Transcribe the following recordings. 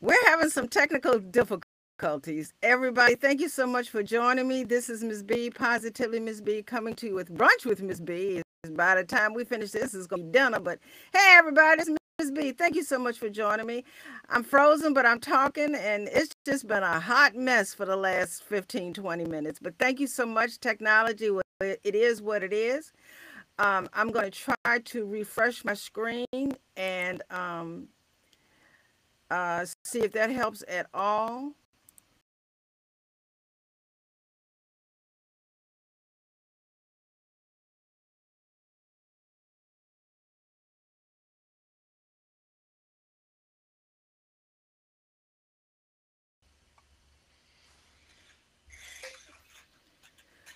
We're having some technical difficulties. Everybody, thank you so much for joining me. This is Ms. B, Positively Ms. B, coming to you with Brunch with Ms. B. By the time we finish this, it's going to be dinner. But hey, everybody, it's Ms. B. Thank you so much for joining me. I'm frozen, but I'm talking, and it's just been a hot mess for the last 15, 20 minutes. But thank you so much. Technology, it is what it is. Um, I'm going to try to refresh my screen and um, uh, see if that helps at all.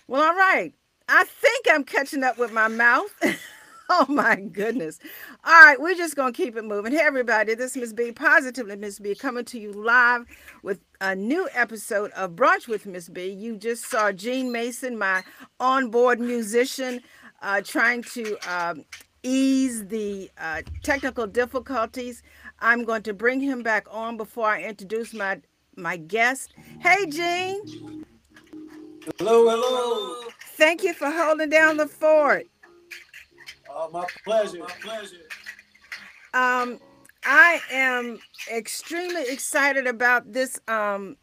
Well, all right. I think I'm catching up with my mouth. oh my goodness. All right, we're just gonna keep it moving. Hey everybody, this is Miss B, positively Miss B, coming to you live with a new episode of Brunch with Miss B. You just saw Gene Mason, my onboard musician, uh, trying to um, ease the uh, technical difficulties. I'm going to bring him back on before I introduce my my guest. Hey Gene. Hello, hello. Thank you for holding down the fort. Uh, my pleasure. My pleasure. Um, I am extremely excited about this um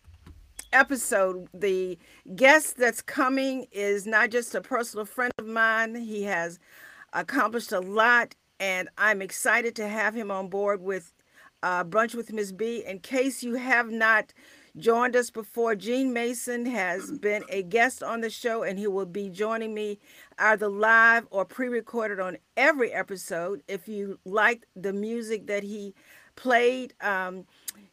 episode. The guest that's coming is not just a personal friend of mine. He has accomplished a lot, and I'm excited to have him on board with uh, Brunch with Ms. B. In case you have not joined us before. Gene Mason has been a guest on the show, and he will be joining me either live or pre recorded on every episode. If you liked the music that he played, um,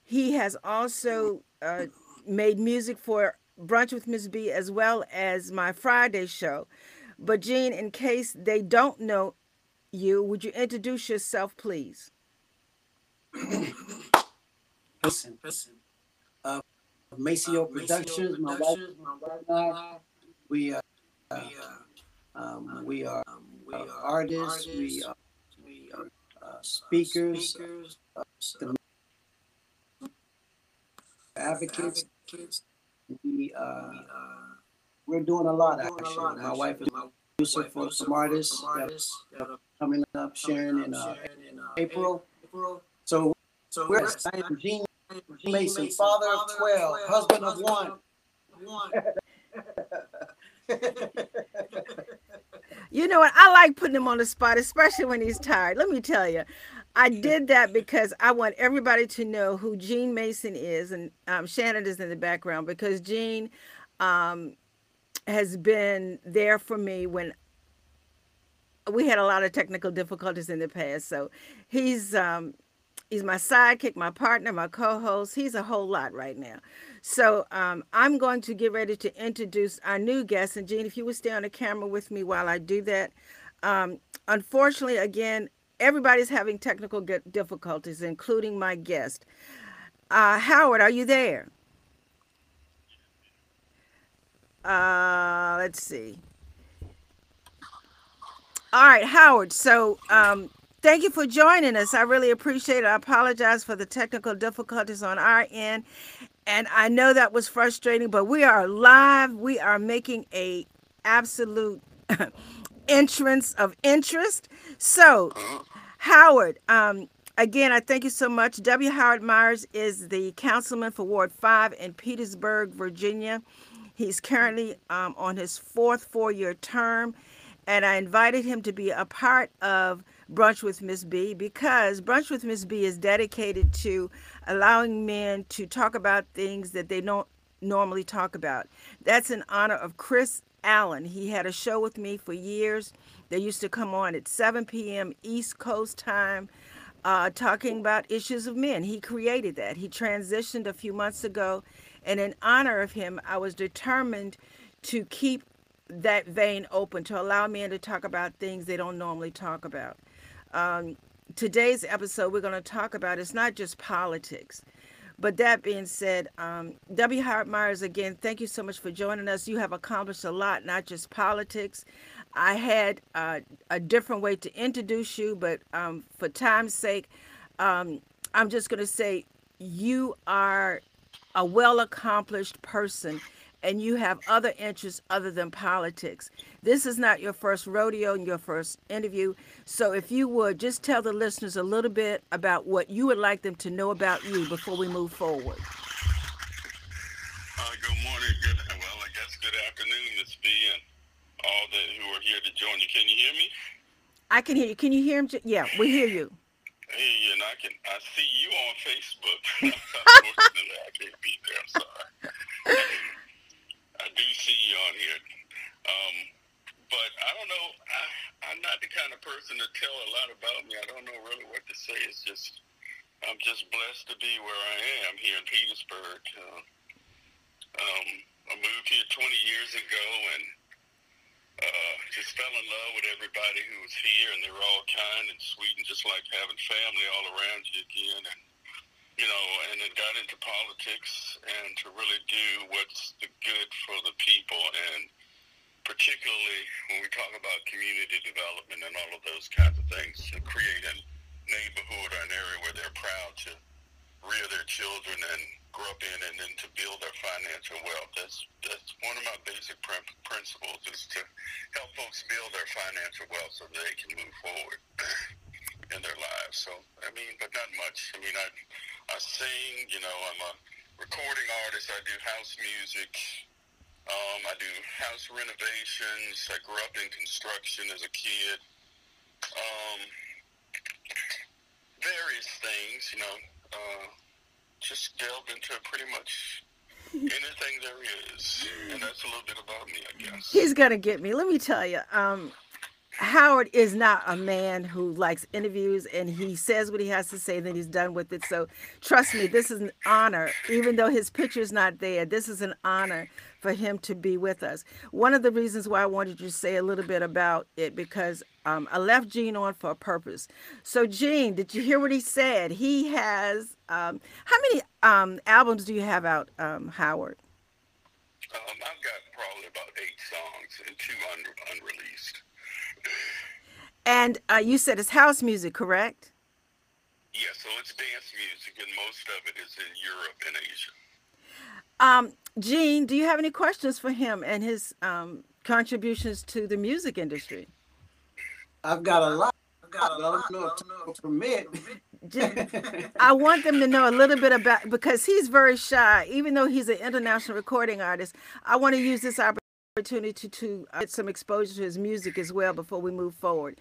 he has also uh, made music for Brunch with Ms. B as well as my Friday show. But, Gene, in case they don't know you, would you introduce yourself, please? listen, listen. Uh, Maceo uh, Productions, my wife, my wife and I, we are, uh, um, we are, um, we are artists, we are, we are uh, speakers, uh, advocates. We, uh, we're doing a lot actually. My wife is producer for some artists coming up, sharing in April. So, so we're Gene Mason, father of 12, husband of one. you know what? I like putting him on the spot, especially when he's tired. Let me tell you, I did that because I want everybody to know who Gene Mason is, and um, Shannon is in the background because Gene um, has been there for me when we had a lot of technical difficulties in the past. So he's um, He's my sidekick, my partner, my co-host. He's a whole lot right now. So um, I'm going to get ready to introduce our new guest. And Gene, if you would stay on the camera with me while I do that. Um, unfortunately, again, everybody's having technical difficulties, including my guest. Uh, Howard, are you there? Uh, let's see. All right, Howard. So um, Thank you for joining us. I really appreciate it. I apologize for the technical difficulties on our end. And I know that was frustrating, but we are live. We are making a absolute entrance of interest. So, Howard, um, again, I thank you so much. W. Howard Myers is the councilman for Ward 5 in Petersburg, Virginia. He's currently um, on his fourth four year term, and I invited him to be a part of Brunch with Miss B because Brunch with Miss B is dedicated to allowing men to talk about things that they don't normally talk about. That's in honor of Chris Allen. He had a show with me for years. They used to come on at 7 p.m. East Coast time. Uh, talking about issues of men. He created that. He transitioned a few months ago, And in honor of him, I was determined to keep that vein open to allow men to talk about things they don't normally talk about. Um, today's episode, we're going to talk about it's not just politics. But that being said, um, W. Howard Myers, again, thank you so much for joining us. You have accomplished a lot, not just politics. I had uh, a different way to introduce you, but um, for time's sake, um, I'm just going to say you are a well accomplished person and you have other interests other than politics. This is not your first rodeo and your first interview. So if you would just tell the listeners a little bit about what you would like them to know about you before we move forward. Uh, good morning. Good, well, I guess good afternoon, Miss B, and all that who are here to join you. Can you hear me? I can hear you. Can you hear him? Yeah, we hear you. Hey, and I can I see you on Facebook. Unfortunately, I can't be there. I'm sorry. You on here. Um, but I don't know. I, I'm not the kind of person to tell a lot about me. I don't know really what to say. It's just I'm just blessed to be where I am here in Petersburg. Uh, um, I moved here 20 years ago and uh, just fell in love with everybody who was here, and they were all kind and sweet, and just like having family all around you again. And you know, and then got into politics and to really do what's the good for the people, and particularly when we talk about community development and all of those kinds of things, to create a neighborhood or an area where they're proud to rear their children and grow up in and then to build their financial wealth. That's that's one of my basic prin- principles is to help folks build their financial wealth so they can move forward in their lives. So I mean, but not much. I mean, I I sing. You know, I'm a recording artist. I do house music. Um, I do house renovations. I grew up in construction as a kid. Um, various things, you know. Uh, just delve into pretty much anything there is, and that's a little bit about me, I guess. He's gonna get me. Let me tell you, um, Howard is not a man who likes interviews, and he says what he has to say, then he's done with it. So, trust me, this is an honor, even though his picture's not there. This is an honor for him to be with us. One of the reasons why I wanted you to say a little bit about it because um, I left Gene on for a purpose. So, Gene, did you hear what he said? He has um, how many um, albums do you have out, um, Howard? Um, I've got probably about eight songs and two un- unreleased. And uh, you said it's house music, correct? Yeah, so it's dance music, and most of it is in Europe and Asia. Um, Gene, do you have any questions for him and his um, contributions to the music industry? I've got a lot. I've got a lot. I don't know if time permit. I want them to know a little bit about because he's very shy, even though he's an international recording artist. I want to use this opportunity to, to uh, get some exposure to his music as well before we move forward.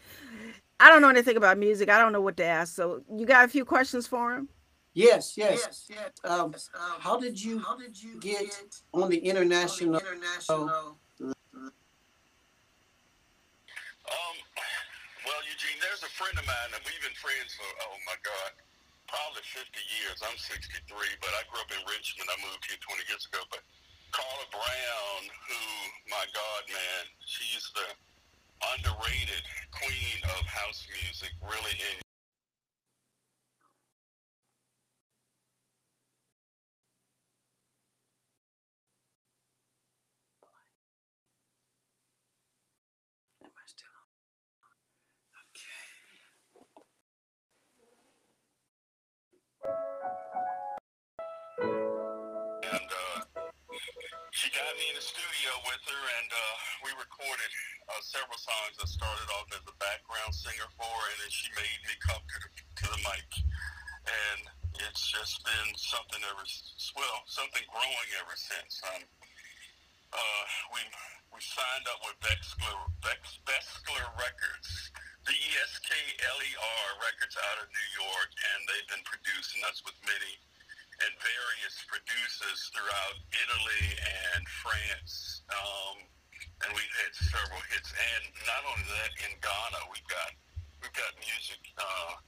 I don't know anything about music. I don't know what to ask. So, you got a few questions for him? Yes, yes. yes, yes. Um, how did you how did you get, get on the international? On the international um, well, Eugene, there's a friend of mine, and we've been friends for oh my God, probably 50 years. I'm 63, but I grew up in Richmond. I moved here 20 years ago. But Carla Brown, who my God, man, she's the underrated queen of house music, really in she got me in the studio with her, and uh, we recorded uh, several songs. I started off as a background singer for her, and then she made me come to the, to the mic. And it's just been something ever, well, something growing ever since. Um, uh, we we signed up with Beskler, Bex, Beskler Records, the E S K L E R Records out of New York, and they've been producing us with many and various producers throughout Italy and France. Um, and we've had several hits. And not only that, in Ghana, we've got we've got music uh,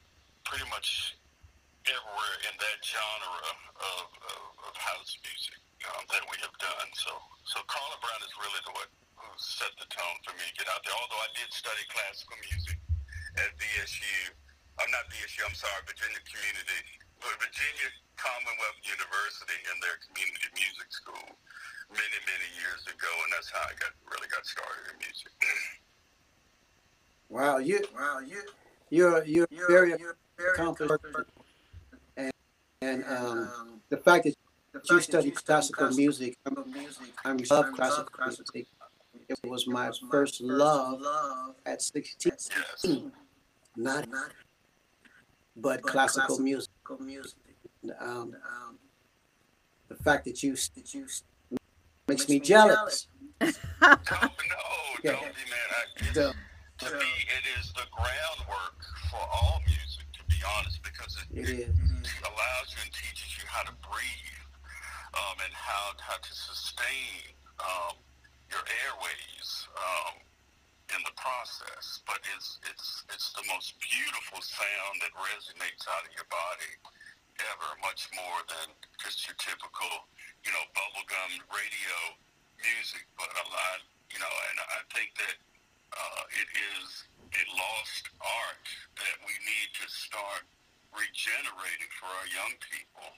pretty much everywhere in that genre of, of, of house music. Carla Brown is really the what who set the tone for me to get out there. Although I did study classical music at VSU. I'm not VSU. I'm sorry, Virginia Community, but Virginia Commonwealth University in their community music school many many years ago, and that's how I got really got started in music. Wow, you, wow, you, you're you're, you're very you're accomplished, and and um, the fact that you studied classical music, I'm, I'm love classical music. It was my first love at 16. Yes. Not, but classical music. Um, the fact that you that you makes me jealous. Oh, no, Yeah. don't be man. I, it's, So, to me, it is the groundwork for all music, to be honest, because it, It it, is. allows you and teaches you how to breathe um, and how, how to sustain um, your airways um, in the process. But it's, it's, it's the most beautiful sound that resonates out of your body ever, much more than just your typical, you know, bubblegum radio music. But a lot, you know, and I think that uh, it is a lost art that we need to start regenerating for our young people.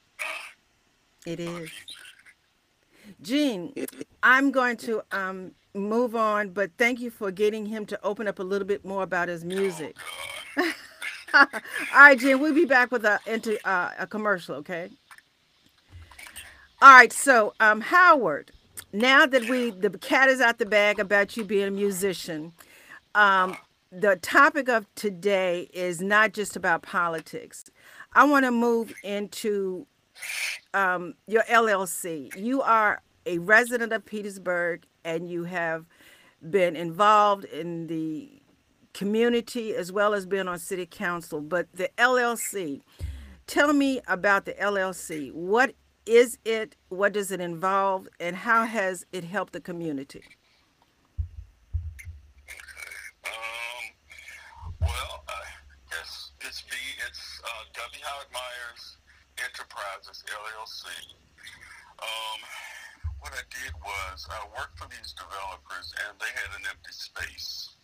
It is. It for the is. Gene, I'm going to um, move on, but thank you for getting him to open up a little bit more about his music. Oh, All right, Gene, we'll be back with a into uh, a commercial, okay? All right, so um, Howard, now that we the cat is out the bag about you being a musician, um, the topic of today is not just about politics. I want to move into um, your LLC. You are a resident of Petersburg, and you have been involved in the community as well as being on city council. But the LLC, tell me about the LLC. What is it? What does it involve? And how has it helped the community? Um, well, uh, yes, it's the it's uh. Howard Myers Enterprises LLC. Um, what I did was I worked for these developers, and they had an empty space.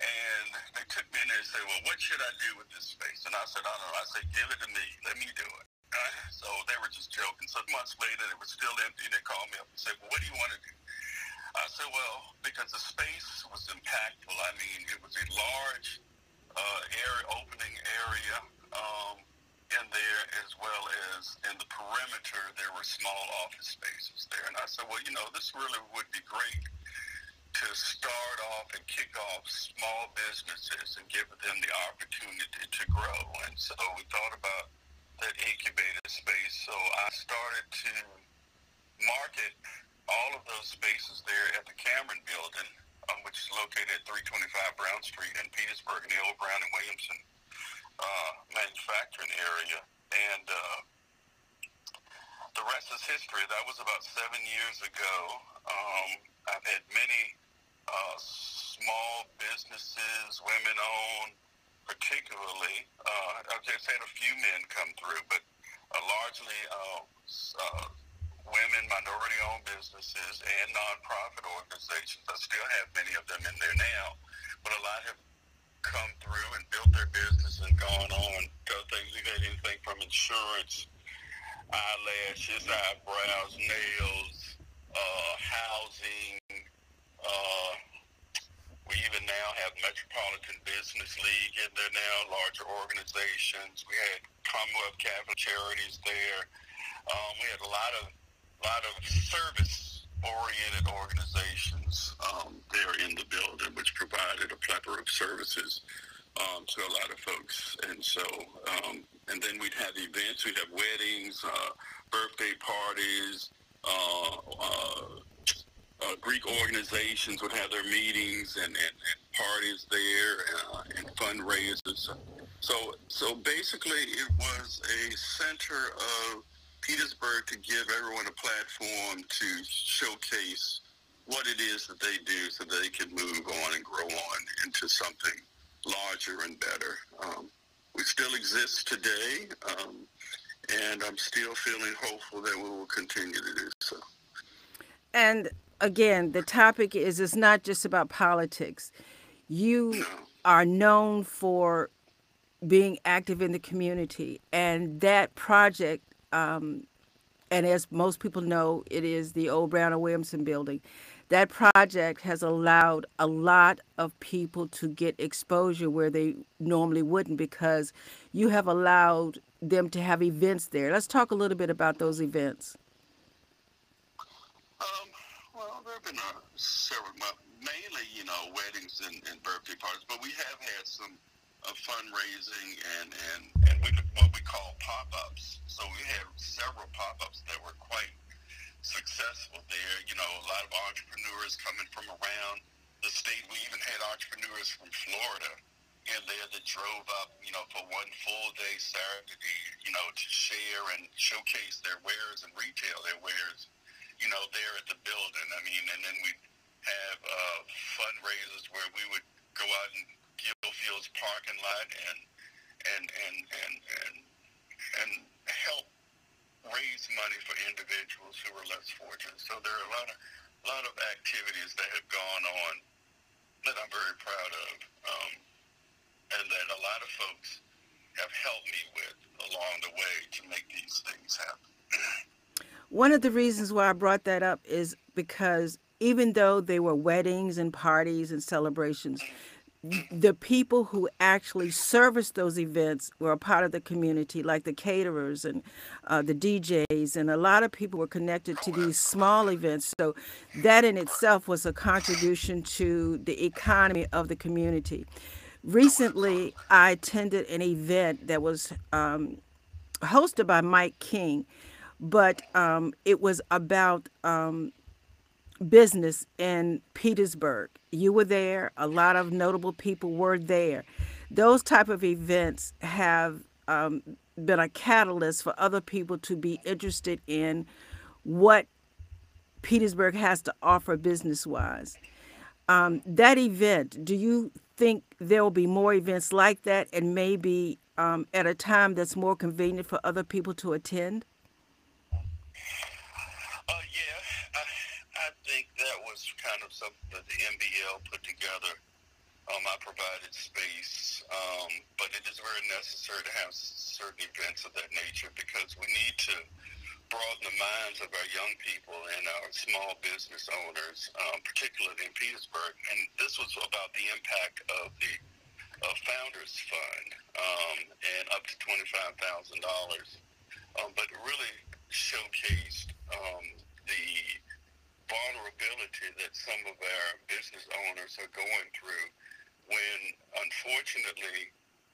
And they took me in there and said, "Well, what should I do with this space?" And I said, "I don't know." I said, "Give it to me. Let me do it." Uh, so they were just joking. So months later, it was still empty. They called me up and said, "Well, what do you want to do?" I said, well, because the space was impactful. I mean, it was a large uh, area, opening area um, in there, as well as in the perimeter, there were small office spaces there. And I said, well, you know, this really would be great to start off and kick off small businesses and give them the opportunity to grow. And so we thought about that incubator space. So I started to market all of those spaces there at the Cameron Building, um, which is located at 325 Brown Street in Petersburg old Brown and Williamson uh, manufacturing area. And uh, the rest is history. That was about seven years ago. Um, I've had many uh, small businesses, women owned, particularly. Uh, I've just had a few men come through, but uh, largely uh, uh, women, minority-owned businesses, and nonprofit organizations. I still have many of them in there now, but a lot have come through and built their business and gone on to things. We've had anything from insurance, eyelashes, eyebrows, nails, uh, housing. Uh, we even now have Metropolitan Business League in there now, larger organizations. We had Commonwealth Catholic Charities there. Um, we had a lot of lot of service oriented organizations um, there in the building, which provided a plethora of services um, to a lot of folks. And so, um, and then we'd have events, we'd have weddings, uh, birthday parties, uh, uh, uh, Greek organizations would have their meetings and, and, and parties there uh, and fundraisers. So, so basically, it was a center of Petersburg to give everyone a platform to showcase what it is that they do so they can move on and grow on into something larger and better. Um, we still exist today, um, and I'm still feeling hopeful that we will continue to do so. And again, the topic is it's not just about politics. You No. are known for being active in the community, and that project, um, and as most people know, it is the old Brown and Williamson building. That project has allowed a lot of people to get exposure where they normally wouldn't because you have allowed them to have events there. Let's talk a little bit about those events. Um, well, there have been uh, several, mainly, you know, weddings and, and birthday parties, but we have had some uh, fundraising and, and, and we, what we call pop-ups. So we had several pop-ups that were quite successful there. You know, a lot of entrepreneurs coming from around the state. We even had entrepreneurs from Florida in there that drove up, you know, for one full day Saturday, you know, to share and showcase their wares and retail their wares, you know, there at the building. I mean, and then we have uh, fundraisers where we would go out in Gillfield's parking lot and and and and and and help raise money for individuals who are less fortunate. So there are a lot of a lot of activities that have gone on that I'm very proud of, um, and that a lot of folks have helped me with along the way to make these things happen. One of the reasons why I brought that up is because even though they were weddings and parties and celebrations, the people who actually serviced those events were a part of the community, like the caterers and uh, the DJs, and a lot of people were connected to these small events. So that in itself was a contribution to the economy of the community. Recently, I attended an event that was um, hosted by Mike King, but um, it was about um, business in Petersburg. You were there. A lot of notable people were there. Those type of events have um, been a catalyst for other people to be interested in what Petersburg has to offer business wise. Um, that event, do you think there will be more events like that and maybe um, at a time that's more convenient for other people to attend? Uh, yeah, I, I think that was kind of something that the MBL put together. Um, I provided space, um, but it is very necessary to have certain events of that nature because we need to broaden the minds of our young people and our small business owners, um, particularly in Petersburg. And this was about the impact of the uh, Founders Fund um, and up to $25,000. Um, but really showcased um, the vulnerability that some of our business owners are going through when, unfortunately,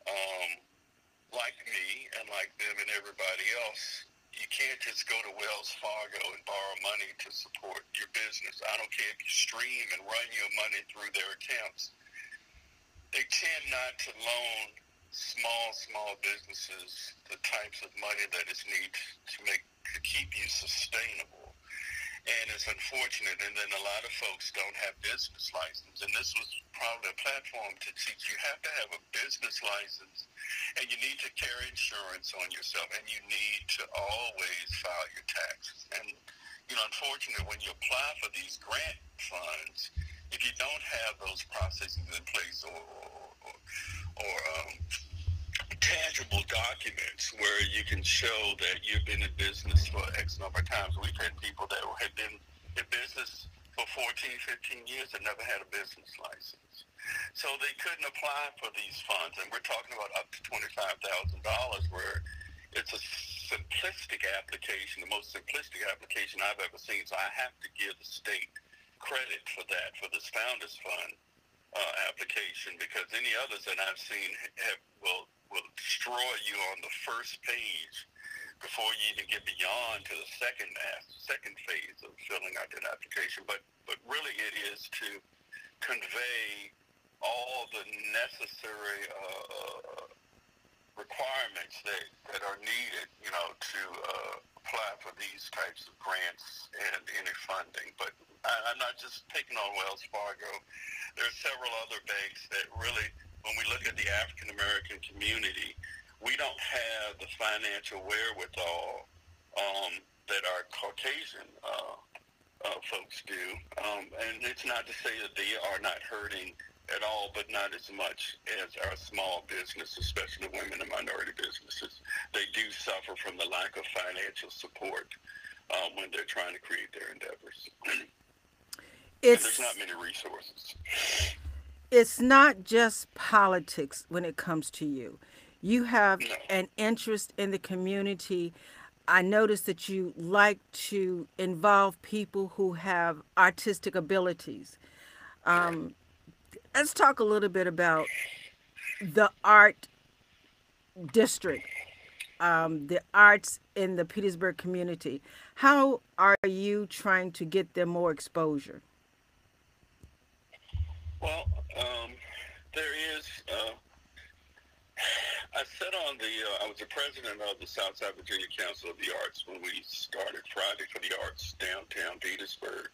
um, like me and like them and everybody else, you can't just go to Wells Fargo and borrow money to support your business. I don't care if you stream and run your money through their accounts. They tend not to loan small, small businesses the types of money that is needed to make to keep you sustainable. And it's unfortunate, and then a lot of folks don't have business license. And this was probably a platform to teach you have to have a business license, and you need to carry insurance on yourself, and you need to always file your taxes. And you know, unfortunately, when you apply for these grant funds, if you don't have those processes in place or or, or, or um, tangible documents where you can show that you've been in business for X number of times. We've had people that have been in business for 14, 15 years and never had a business license. So they couldn't apply for these funds. And we're talking about up to $25,000 where it's a simplistic application, the most simplistic application I've ever seen. So I have to give the state credit for that, for this Founders Fund uh, application, because any others that I've seen have, will will destroy you on the first page before you even get beyond to the second second phase of filling out that application. But but really, it is to convey all the necessary uh, requirements that, that are needed, you know, to uh, apply for these types of grants and any funding. But I'm not just picking on Wells Fargo. There are several other banks that really when we look at the African American community, we don't have the financial wherewithal um, that our Caucasian uh, uh, folks do. Um, and it's not to say that they are not hurting at all, but not as much as our small business, especially women and minority businesses. They do suffer from the lack of financial support uh, when they're trying to create their endeavors. It's, there's not many resources. It's not just politics when it comes to you. You have no. an interest in the community. I noticed that you like to involve people who have artistic abilities. Um, let's talk a little bit about the art district, um, the arts in the Petersburg community. How are you trying to get them more exposure? Well, um, there is. Uh, I sat on the. Uh, I was the president of the Southside Virginia Council of the Arts when we started Friday for the Arts downtown Petersburg.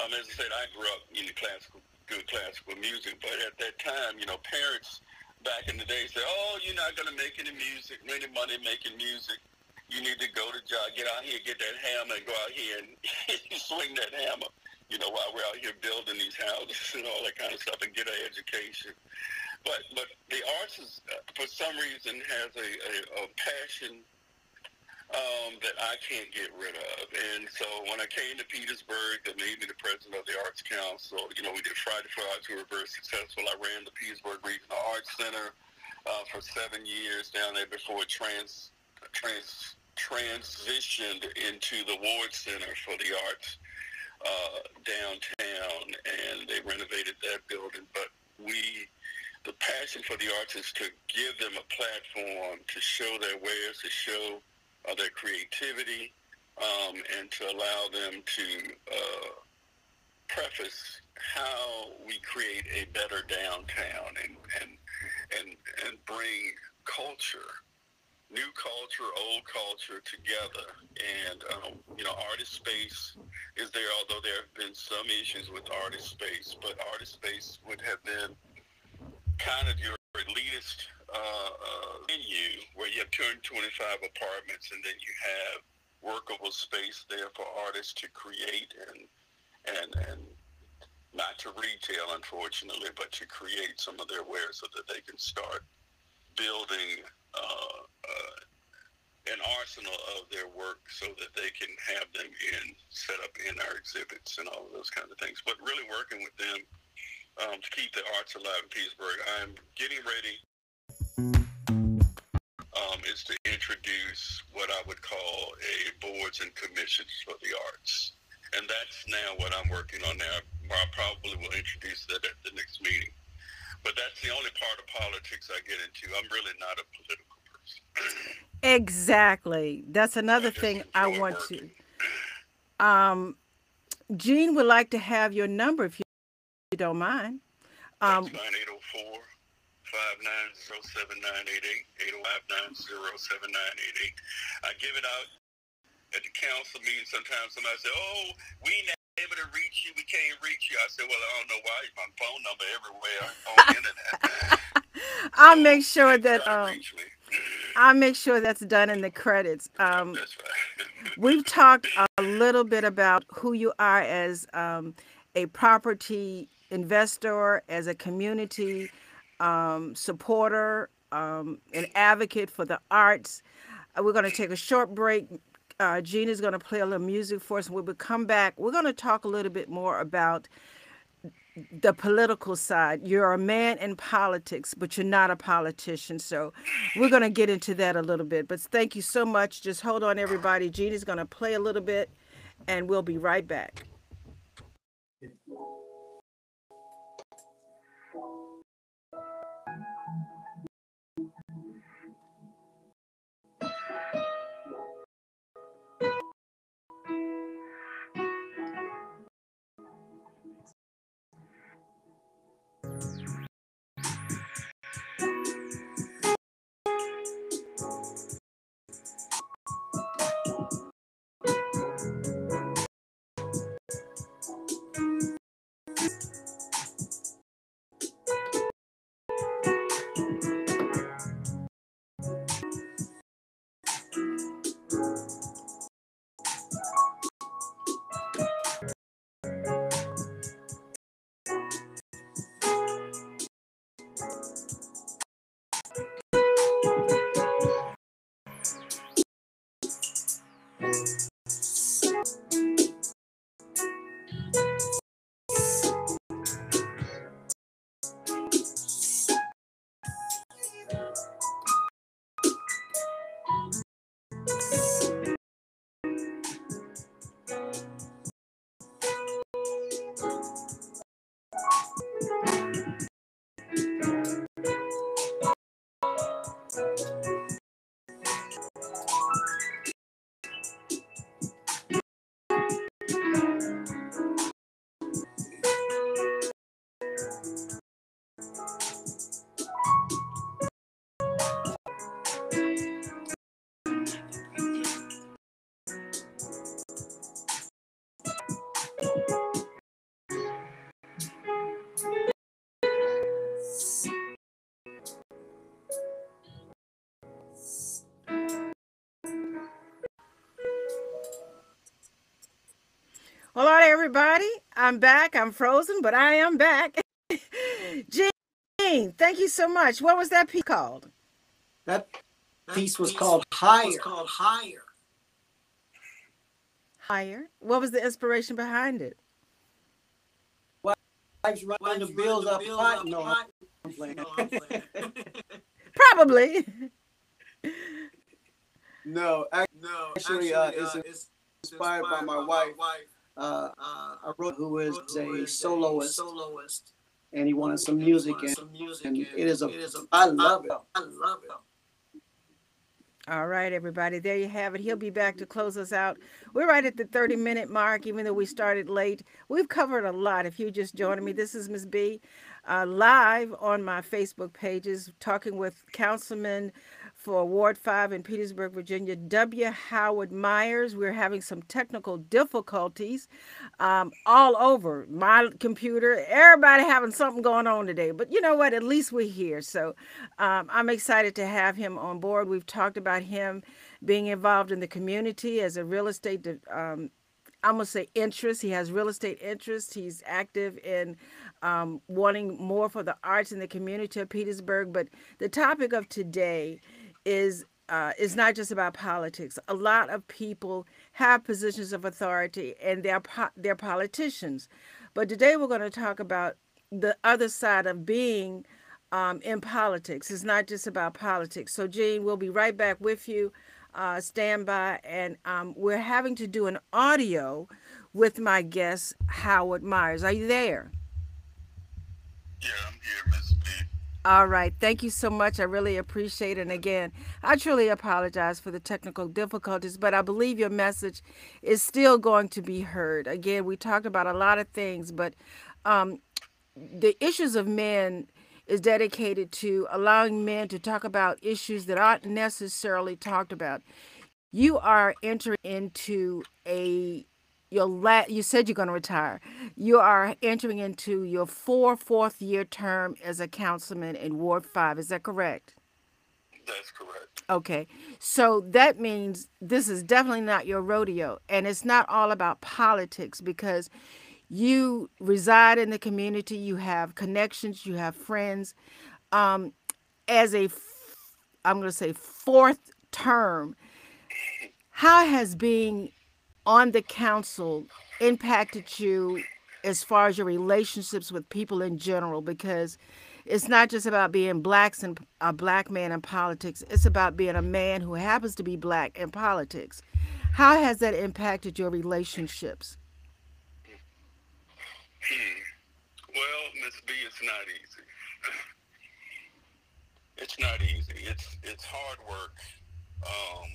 Um, as I said, I grew up in classical, good classical music, but at that time, you know, parents back in the day said, "Oh, you're not going to make any music, any money making music. You need to go to job, get out here, get that hammer, and go out here and swing that hammer." You know, while we're out here building these houses and all that kind of stuff and get an education. But but the arts is, uh, for some reason has a, a, a passion um, that I can't get rid of. And so when I came to Petersburg, that made me the president of the Arts Council. You know, we did Friday for Arts. We were very successful. I ran the Petersburg Regional Arts Center uh, for seven years down there before it trans, trans, transitioned into the Ward Center for the Arts uh, downtown, and they renovated that building. But we, the passion for the arts is to give them a platform to show their wares, to show uh, their creativity, um, and to allow them to uh, preface how we create a better downtown and and and and bring culture new culture, old culture together. And, um, you know, artist space is there, although there have been some issues with artist space, but artist space would have been kind of your elitist uh, uh, venue where you have 225 apartments and then you have workable space there for artists to create and, and, and not to retail, unfortunately, but to create some of their wares so that they can start building uh, uh, an arsenal of their work so that they can have them in set up in our exhibits and all of those kinds of things. But really working with them um, to keep the arts alive in Petersburg. I'm getting ready. Um, is to introduce what I would call a boards and commissions for the arts, and that's now what I'm working on now. I probably will introduce that at the next meeting. But that's the only part of politics I get into. I'm really not a political person. exactly. That's another I thing I want working. to. Um, Gene would like to have your number if you, don't mind. Um, that's 984 590 I give it out at the council meeting. Sometimes somebody say, "Oh, we able to reach you. We can't reach you. I said, well, I don't know why. My phone number everywhere on internet. I'll so make sure that um, I'll make sure that's done in the credits. Um, right. we've talked a little bit about who you are as um, a property investor, as a community um, supporter, um, an advocate for the arts. Uh, we're going to take a short break uh, Gina's going to play a little music for us. When we come back, we're going to talk a little bit more about the political side. You're a man in politics, but you're not a politician. So we're going to get into that a little bit. But thank you so much. Just hold on, everybody. Gina's going to play a little bit, and we'll be right back. I'm back. I'm frozen, but I am back. Gene, thank you so much. What was that piece called? That piece was called Higher. called Higher. Higher. What was the inspiration behind it? Life's running the bills up hot. No, I'm playing. No, I'm playing. Probably. no, ac- no, Actually, actually, uh, uh, it's it's, inspired by my wife. uh, Uh, I wrote who is who a soloist, soloist. and he wanted some music, and, some music, and and it is a. it is a- I love it. I love it. All right, everybody. There you have it. He'll be back to close us out. We're right at the 30 minute mark, even though we started late. We've covered a lot. If you just joining me, this is Miss B uh, live on my Facebook pages, talking with Councilman for Ward 5 in Petersburg, Virginia, W. Howard Myers. We're having some technical difficulties um, all over my computer. Everybody having something going on today. But you know what? At least we're here. So um, I'm excited to have him on board. We've talked about him being involved in the community as a real estate. Um, I'm gonna say interest. He has real estate interest. He's active in um, wanting more for the arts in the community of Petersburg. But the topic of today is uh, is not just about politics. A lot of people have positions of authority and they're po- they're politicians. But today we're going to talk about the other side of being um, in politics. It's not just about politics. So, Gene, we'll be right back with you. Uh, stand by, and um, we're having to do an audio with my guest Howard Myers. Are you there? Yeah, I'm here, Miss. All right. Thank you so much. I really appreciate it. And again, I truly apologize for the technical difficulties, but I believe your message is still going to be heard. Again, we talked about a lot of things, but um, the issues of men is dedicated to allowing men to talk about issues that aren't necessarily talked about. You are entering into a your la- you said you're going to retire. You are entering into your four fourth year term as a councilman in Ward 5. Is that correct? That's correct. Okay. So that means this is definitely not your rodeo and it's not all about politics because you reside in the community, you have connections, you have friends. Um, as a, f- I'm going to say fourth term, how has being on the council impacted you as far as your relationships with people in general? Because it's not just about being blacks and a black man in politics. It's about being a man who happens to be black in politics. How has that impacted your relationships? Hmm. Well, Miss B, it's not easy. it's not easy. It's it's hard work um,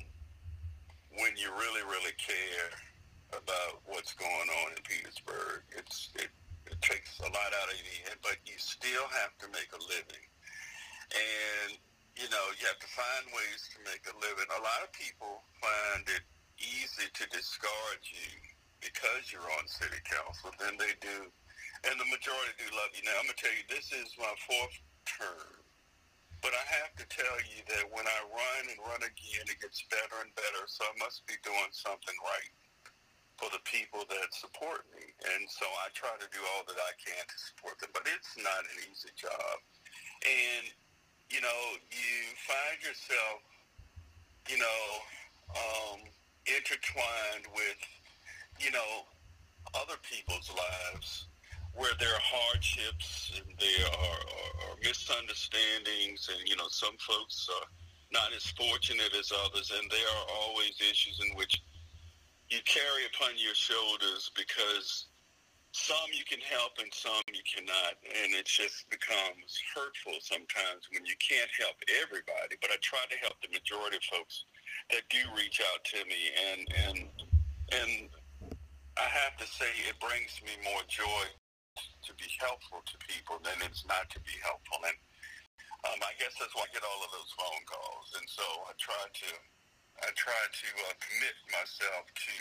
when you really, really care about what's going on in Petersburg. It's it, it takes a lot out of you, but you still have to make a living, and you know you have to find ways to make a living. A lot of people find it easy to discard you because you're on city council than they do and the majority do love you. Now, I'm to tell you, this is my fourth term. But I have to tell you that when I run and run again, it gets better and better. So I must be doing something right for the people that support me. And so I try to do all that I can to support them. But it's not an easy job. And, you know, you find yourself, you know, um, intertwined with, you know, other people's lives where there are hardships and there are, are, are, misunderstandings and you know some folks are not as fortunate as others and there are always issues in which you carry upon your shoulders because some you can help and some you cannot and it just becomes hurtful sometimes when you can't help everybody but i try to help the majority of folks that do reach out to me and and and i have to say it brings me more joy to be helpful to people than it's not to be helpful. And um, I guess that's why I get all of those phone calls. And so I try to I try to uh, commit myself to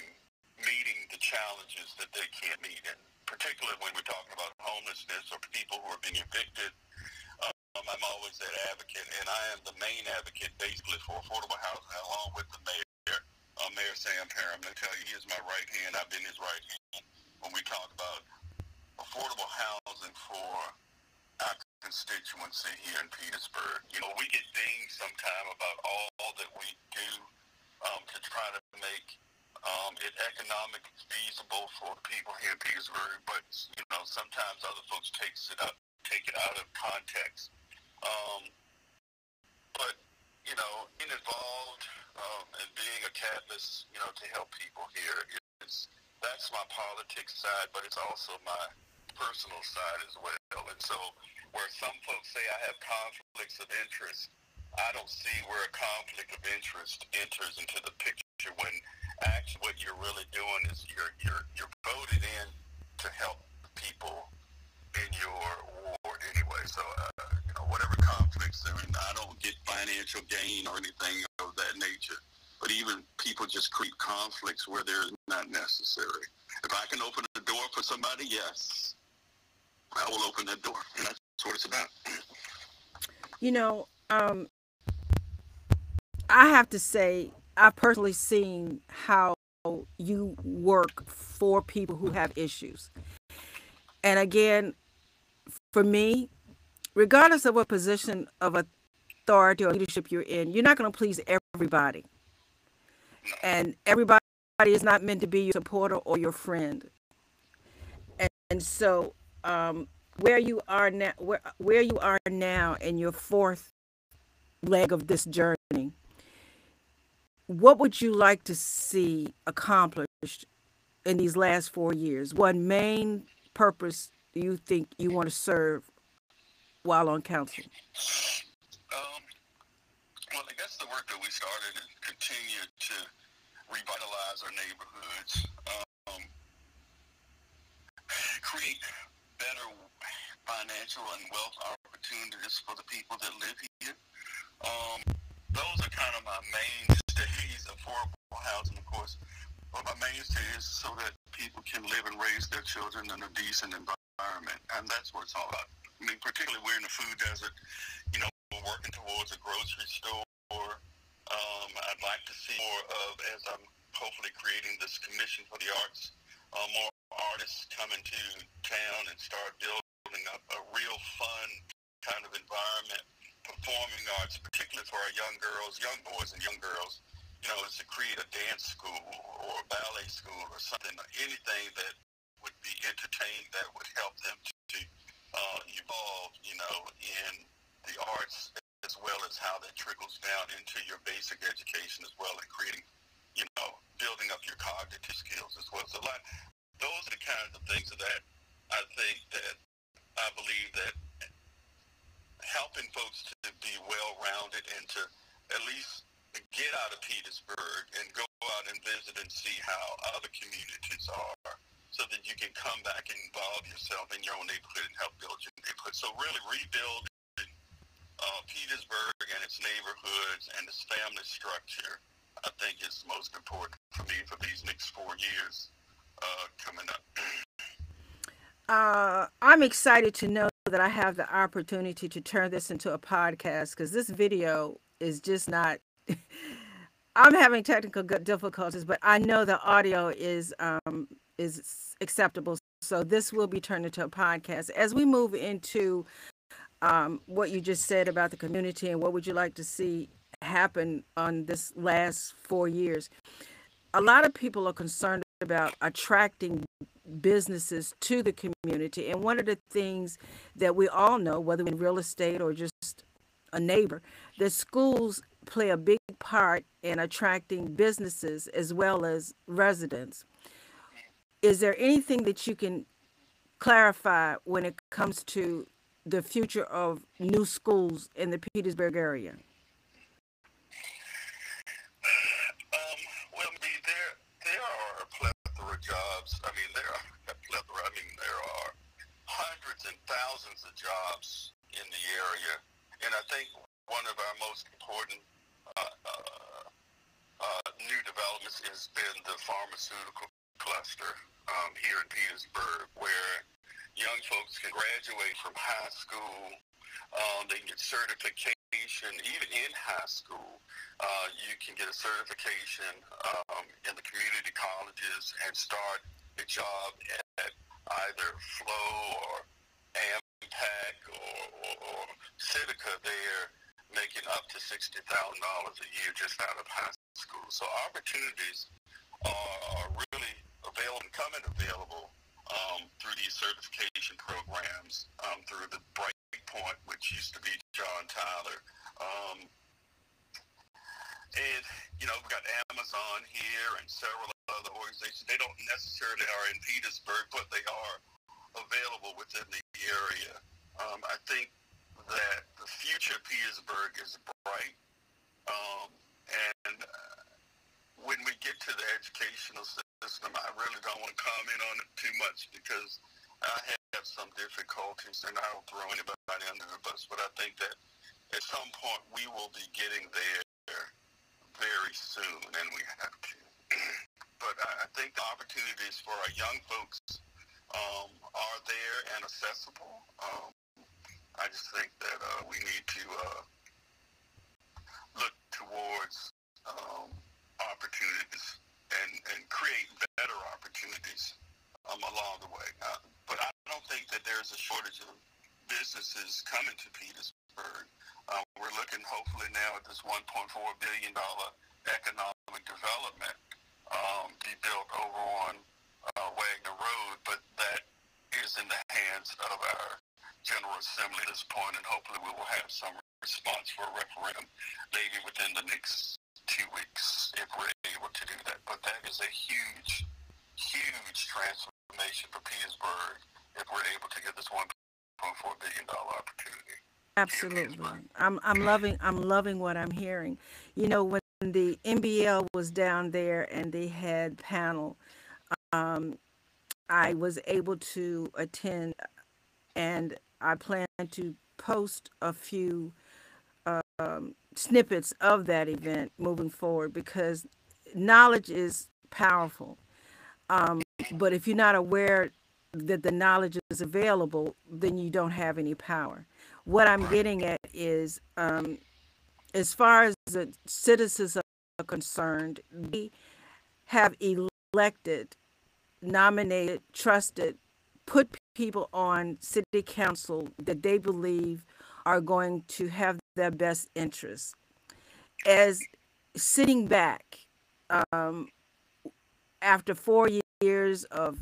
meeting the challenges that they can't meet, and particularly when we're talking about homelessness or people who are being evicted. Um, I'm always that advocate, and I am the main advocate basically for affordable housing, along with the mayor, uh, Mayor Sam Parham. I tell you, he is my right hand. I've been his right hand housing for our constituency here in Petersburg. You know, we get dinged sometime about all that we do um, to try to make um, it economic feasible for people here in Petersburg, but you know sometimes other folks takes it up, take it out of context. Um, but you know, being involved um, and being a catalyst, you know, to help people here is that's my politics side, but it's also my personal side as well. And so, where some folks say I have conflicts of interest, I don't see where a conflict of interest enters into the picture when actually what you're really doing is you're you're you're voted in to help people in your ward anyway. So uh, you know whatever conflicts there, and I don't get financial gain or anything of that nature. But even people just create conflicts where they're not necessary. If I can open the door for somebody, yes, I will open that door, and that's what it's about. You know, um, I have to say, I've personally seen how you work for people who have issues. And again, for me, regardless of what position of authority or leadership you're in, you're not going to please everybody. And everybody is not meant to be your supporter or your friend. And, and so, um, where you are now, where, where you are now in your fourth leg of this journey, what would you like to see accomplished in these last four years? What main purpose do you think you want to serve while on council? Um, well, I guess the work that we started and continue to revitalize our neighborhoods, um, create better financial and wealth opportunities for the people that live here. Um, those are kind of my mainstays. Affordable housing, of course, but my mainstays so that people can live and raise their children in a decent environment, and that's what it's all about. I mean, particularly we're in the food desert. You know, we're working towards a grocery store. Um, I'd like to see more of, as I'm hopefully creating this commission for the arts, uh, more artists come into town and start building up a real fun kind of environment performing arts, particularly for our young girls, young boys and young girls, you know, is to create a dance school or a ballet school or something, anything that would be entertained that would help them to uh, evolve, you know, in the arts as well as how that trickles down into your basic education as well and creating, you know, building up your cognitive skills as well. So like those are the kinds of things that I think that I believe that helping folks to be well-rounded and to at least get out of Petersburg and go out and visit and see how other communities are so that you can come back and involve yourself in your own neighborhood and help build your neighborhood. So really rebuilding uh, Petersburg and its neighborhoods and its family structure, I think is most important for me for these next four years coming up. Uh, I'm excited to know that I have the opportunity to turn this into a podcast because this video is just not. I'm having technical difficulties, but I know the audio is um, is acceptable. So this will be turned into a podcast as we move into um, what you just said about the community and what would you like to see happen on this last four years. A lot of people are concerned about attracting businesses to the community. And one of the things that we all know, whether in real estate or just a neighbor, that schools play a big part in attracting businesses as well as residents. Is there anything that you can clarify when it comes to the future of new schools in the Petersburg area? Jobs. I mean, there are plethora. I mean, there are hundreds and thousands of jobs in the area, and I think one of our most important uh, uh, uh, new developments has been the pharmaceutical cluster um, here in Petersburg, where young folks can graduate from high school. Um, they can get certification even in high school. Uh, you can get a certification um, in the community colleges and start a job at either Phlow or AMPAC or, or, or Civica, they're making up to $60,000 a year just out of high school. So opportunities are, are really available, coming available um, through these certification programs, um, through the Bright Point, which used to be John Tyler. Um, and, you know, we've got Amazon here and several other organizations. They don't necessarily are in Petersburg, but they are available within the area. Um, I think that the future of Petersburg is bright. Um, and uh, when we get to the educational system, I really don't want to comment on it too much because I have some difficulties, and I don't throw anybody under the bus. But I think that at some point we will be getting there very soon, and we have to. but I think the opportunities for our young folks um, are there and accessible. Um, I just think that uh, we need to uh, look towards um, opportunities and, and create better opportunities um, along the way. Uh, don't think that there's a shortage of businesses coming to Petersburg. Um, we're looking hopefully now at this $1.4 billion economic development um, be built over on uh, Wagner Road, but that is in the hands of our General Assembly at this point, and hopefully we will have some response for a referendum maybe within the next two weeks if we're able to do that. But that is a huge, huge transformation for Petersburg if we're able to get this $1.4 billion opportunity. Absolutely. I'm I'm loving I'm loving what I'm hearing. You know, when the NBL was down there and they had panel, um, I was able to attend and I plan to post a few um, snippets of that event moving forward because knowledge is powerful. Um, but if you're not aware that the knowledge is available, then you don't have any power what I'm getting at is, um, as far as the citizens are concerned, we have elected, nominated, trusted, put people on city council that they believe are going to have their best interests. As sitting back um, after four years of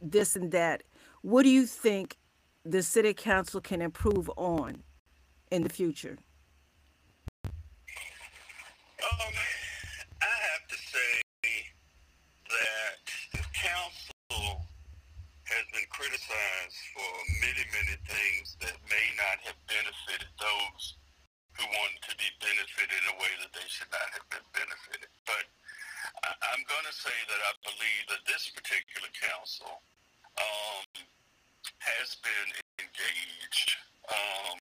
this and that, what do you think the city council can improve on in the future? Um, I have to say that the council has been criticized for many, many things that may not have benefited those who wanted to be benefited in a way that they should not have been benefited. But I, am going to say that I believe that this particular council um, has been engaged. Um,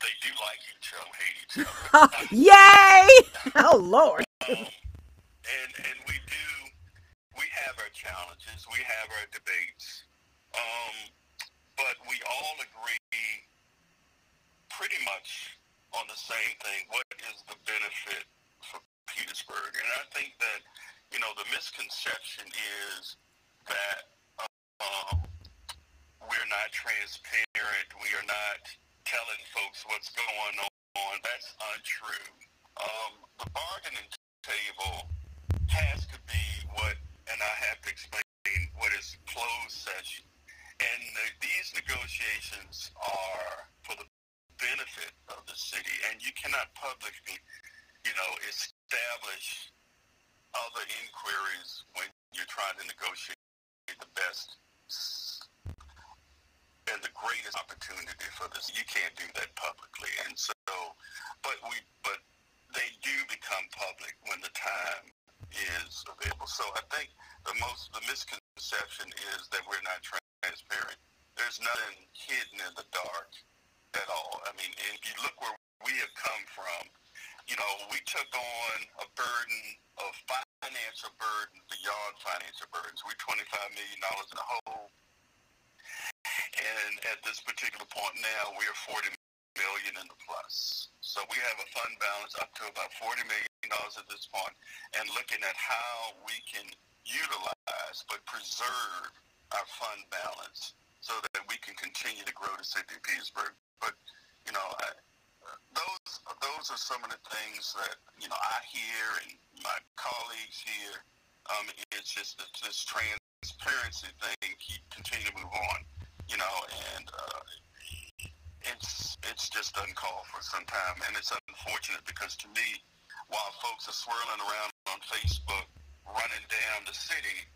they do like each other, hate each other. Yay! oh Lord. Um, and and we do. We have our challenges. We have our debates. Um, but we all agree pretty much on the same thing. What is the benefit for Petersburg? And I think that you know the misconception is that um, we're not transparent. We are not telling folks what's going on. That's untrue. Um, the bargaining table has to be what, and I have to explain what is closed session. And the, these negotiations are for the benefit of the city, and you cannot publicly, you know, establish other inquiries when you're trying to negotiate the best and the greatest opportunity for this. You can't do that publicly, and so, but we, but they do become public when the time is available. So I think the most, the misconception is that we're not transparent. There's nothing hidden in the dark at all. I mean, if you look where we have come from, you know, we took on a burden of financial burden beyond financial burdens. We're $25 million in the hole and at this particular point now, we are 40 million in the plus. So we have a fund balance up to about 40 million dollars at this point, and looking at how we can utilize but preserve our fund balance so that we can continue to grow the city of Petersburg. But you know, I, those those are some of the things that you know I hear and my colleagues hear. Um, it's just this, this transparency thing keep continue to move on, you know, and uh, it's it's just uncalled for some time, and it's unfortunate because to me, while folks are swirling around on Facebook, running down the city,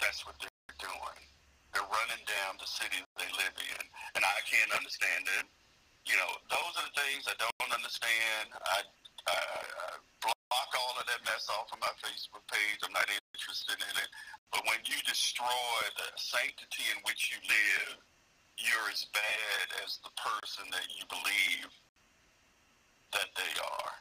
that's what they're doing. They're running down the city they live in, and I can't understand it. You know, those are the things I don't understand. I, I, I block all of that mess off of my Facebook page. I'm not interested in it. But when you destroy the sanctity in which you live, you're as bad as the person that you believe that they are.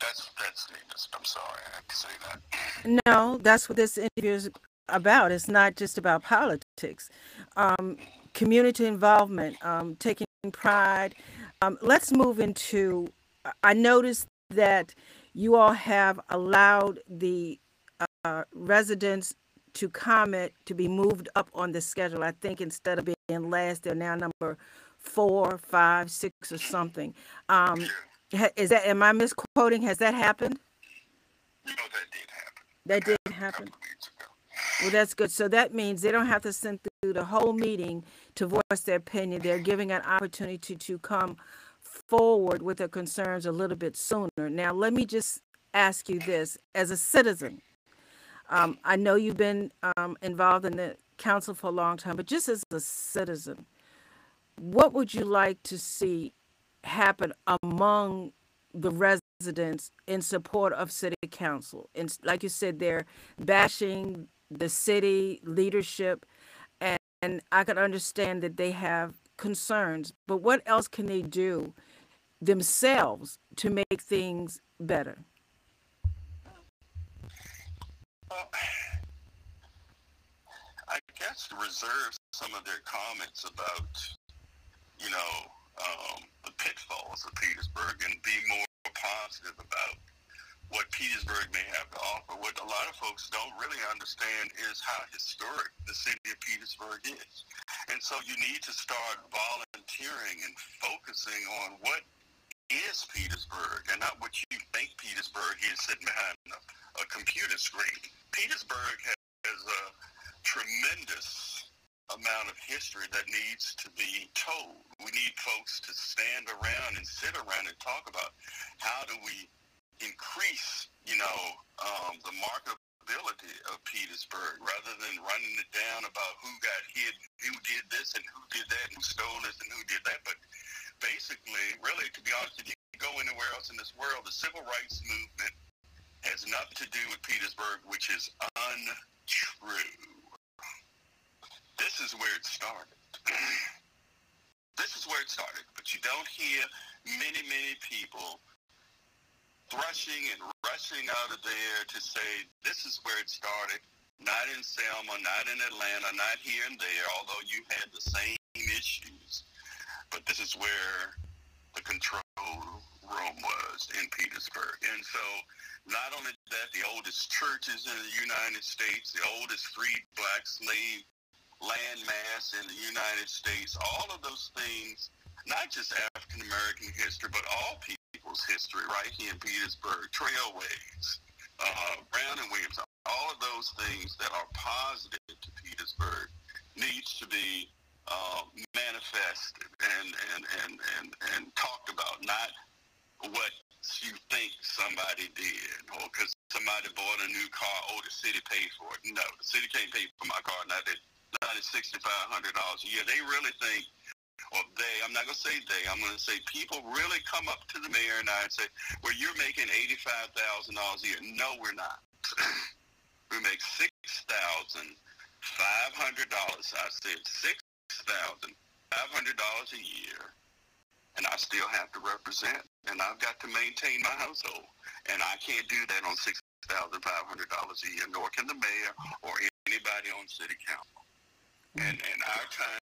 That's that's needless. I'm sorry I have to say that. No, that's what this interview is about. It's not just about politics. Um, community involvement, um, taking pride. Um, let's move into. I noticed that you all have allowed the uh, residents to comment to be moved up on the schedule. I think instead of being last, they're now number four, five, six, or something. Um, is that am I misquoting? Has that happened? No, that did happen. That did happen. Well, that's good. So that means they don't have to sit the whole meeting to voice their opinion. They're giving an opportunity to, to come forward with their concerns a little bit sooner. Now, let me just ask you this as a citizen. Um, I know you've been um, involved in the council for a long time, but just as a citizen, what would you like to see happen among the residents in support of city council? And like you said, they're bashing the city leadership, and, I can understand that they have concerns, but what else can they do themselves to make things better? Well, I guess reserve some of their comments about, you know, um, the pitfalls of Petersburg and be more positive about what Petersburg may have to offer. What a lot of folks don't really understand is how historic the city of Petersburg is. And so you need to start volunteering and focusing on what is Petersburg and not what you think Petersburg is sitting behind a, a computer screen. Petersburg has a tremendous amount of history that needs to be told. We need folks to stand around and sit around and talk about how do we increase, you know, um, the marketability of Petersburg rather than running it down about who got hit, who did this and who did that, and who stole this and who did that. But basically, really, to be honest, if you go anywhere else in this world, the civil rights movement has nothing to do with Petersburg, which is untrue. This is where it started. this is where it started. But you don't hear many, many people rushing and rushing out of there to say this is where it started. Not in Selma, not in Atlanta, not here and there, although you had the same issues. But this is where the control room was in Petersburg. And so not only that, the oldest churches in the United States, the oldest free black slave landmass in the United States, all of those things, not just African American history, but all people people's history right here in Petersburg, trailways, uh, Brown and Williams, all of those things that are positive to Petersburg needs to be uh, manifested and, and, and, and, and talked about, not what you think somebody did or because somebody bought a new car, oh, the city paid for it. No, the city can't pay for my car. Not that, not at $6,500 a year. They really think or they, I'm not going to say they, I'm going to say people really come up to the mayor and I and say, well, you're making $85,000 a year. No, we're not. we make $6,500. I said $6,500 a year. And I still have to represent. And I've got to maintain my household. And I can't do that on $6,500 a year, nor can the mayor or anybody on city council. And, and our time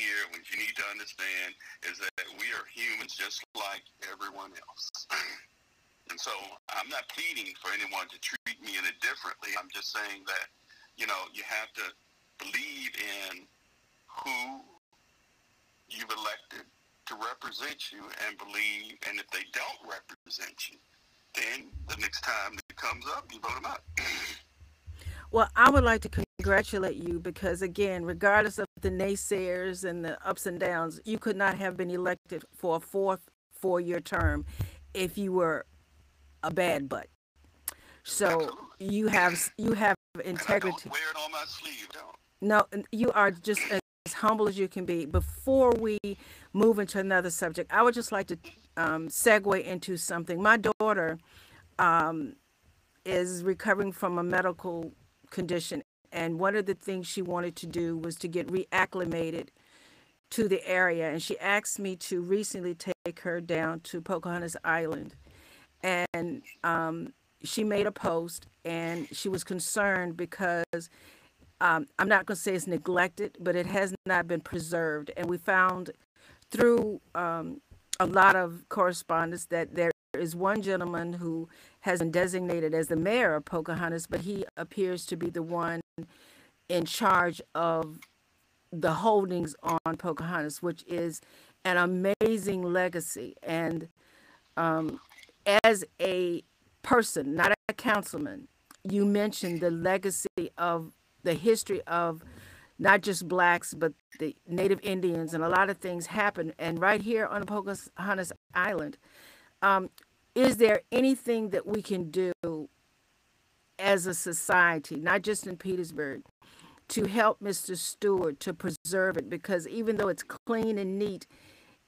here, what you need to understand is that we are humans just like everyone else. and so I'm not pleading for anyone to treat me any differently. I'm just saying that, you know, you have to believe in who you've elected to represent you and believe, and if they don't represent you, then the next time it comes up, you vote them out. well, I would like to congratulate you because, again, regardless of the naysayers and the ups and downs, you could not have been elected for a fourth four year term if you were a bad butt. So you have you have integrity. don't wear it on my sleeve. No, you are just as humble as you can be. Before we move into another subject, I would just like to um, segue into something. My daughter um, is recovering from a medical condition, and one of the things she wanted to do was to get reacclimated to the area. And she asked me to recently take her down to Pocahontas Island, and um, she made a post, and she was concerned because um, I'm not going to say it's neglected, but it has not been preserved. And we found through um, a lot of correspondence that there is one gentleman who has been designated as the mayor of Pocahontas, but he appears to be the one in charge of the holdings on Pocahontas, which is an amazing legacy. And um, as a person, not a councilman, you mentioned the legacy of the history of not just blacks, but the Native Indians, and a lot of things happen. And right here on Pocahontas Island, um, is there anything that we can do as a society, not just in Petersburg, to help Mr. Stewart to preserve it? Because even though it's clean and neat,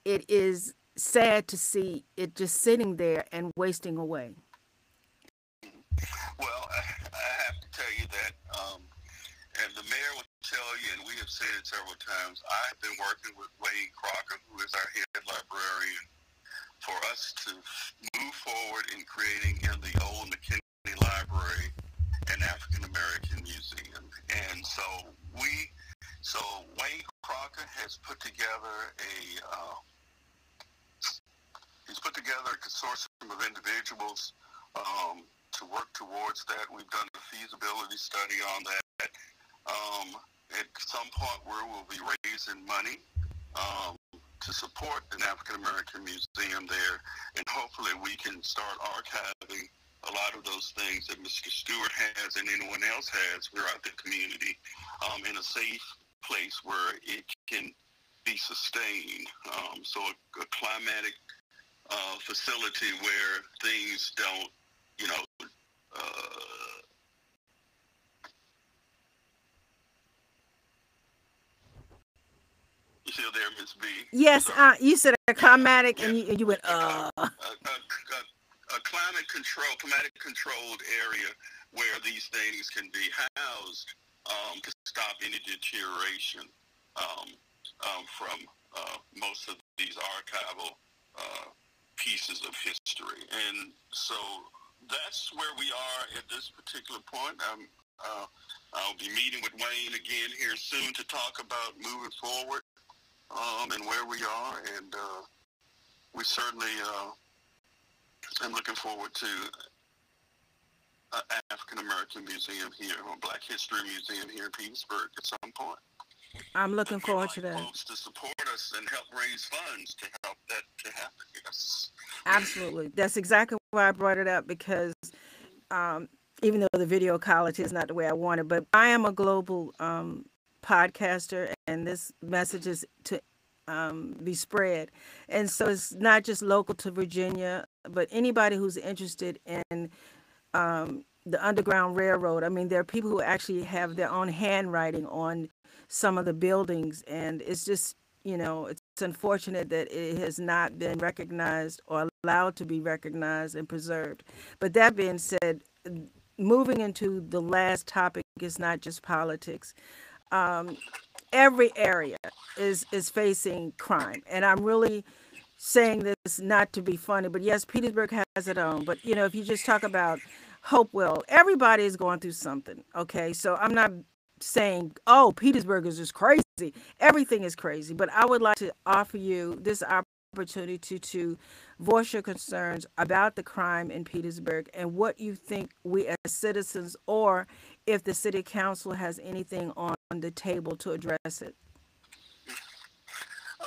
it is sad to see it just sitting there and wasting away. Well, I, I have to tell you that, um, and the mayor will tell you, and we have said it several times, I've been working with Wayne Crocker, who is our head librarian, for us to move forward in creating in the old McKenney Library an African American museum. And so we, so Wayne Crocker has put together a, uh, he's put together a consortium of individuals um, to work towards that. We've done a feasibility study on that. Um, at some point, where we'll be raising money um, to support an African American museum there, and hopefully we can start archiving a lot of those things that Mr. Stewart has and anyone else has throughout the community um, in a safe place where it can be sustained. Um, so a, a climatic uh, facility where things don't, you know, uh, you still there, Miss B? Yes, uh, you said a climatic, and you, you went, uh. a, a, a, climate control, climatic controlled area where these things can be housed um, to stop any deterioration um, um, from uh, most of these archival uh, pieces of history. And so that's where we are at this particular point. Uh, I'll be meeting with Wayne again here soon to talk about moving forward um, and where we are. And uh, we certainly uh, am looking forward to an African American museum here, or Black History Museum here in Petersburg at some point. I'm looking forward to that. Folks to support us and help raise funds to help that to happen. Yes. Absolutely. That's exactly why I brought it up because um, even though the video quality is not the way I want it, but I am a global um, podcaster and this message is to um, be spread. And so it's not just local to Virginia, but anybody who's interested in um, the Underground Railroad. I mean, there are people who actually have their own handwriting on some of the buildings, and it's just, you know, it's unfortunate that it has not been recognized or allowed to be recognized and preserved. But that being said, moving into the last topic is not just politics. Um, every area is is facing crime, and I'm really saying this not to be funny, but yes, Petersburg has it own. But you know, if you just talk about Hopewell, everybody is going through something. Okay, so I'm not saying, oh, Petersburg is just crazy. Everything is crazy. But I would like to offer you this opportunity to, to voice your concerns about the crime in Petersburg and what you think we as citizens or if the city council has anything on the table to address it. Uh,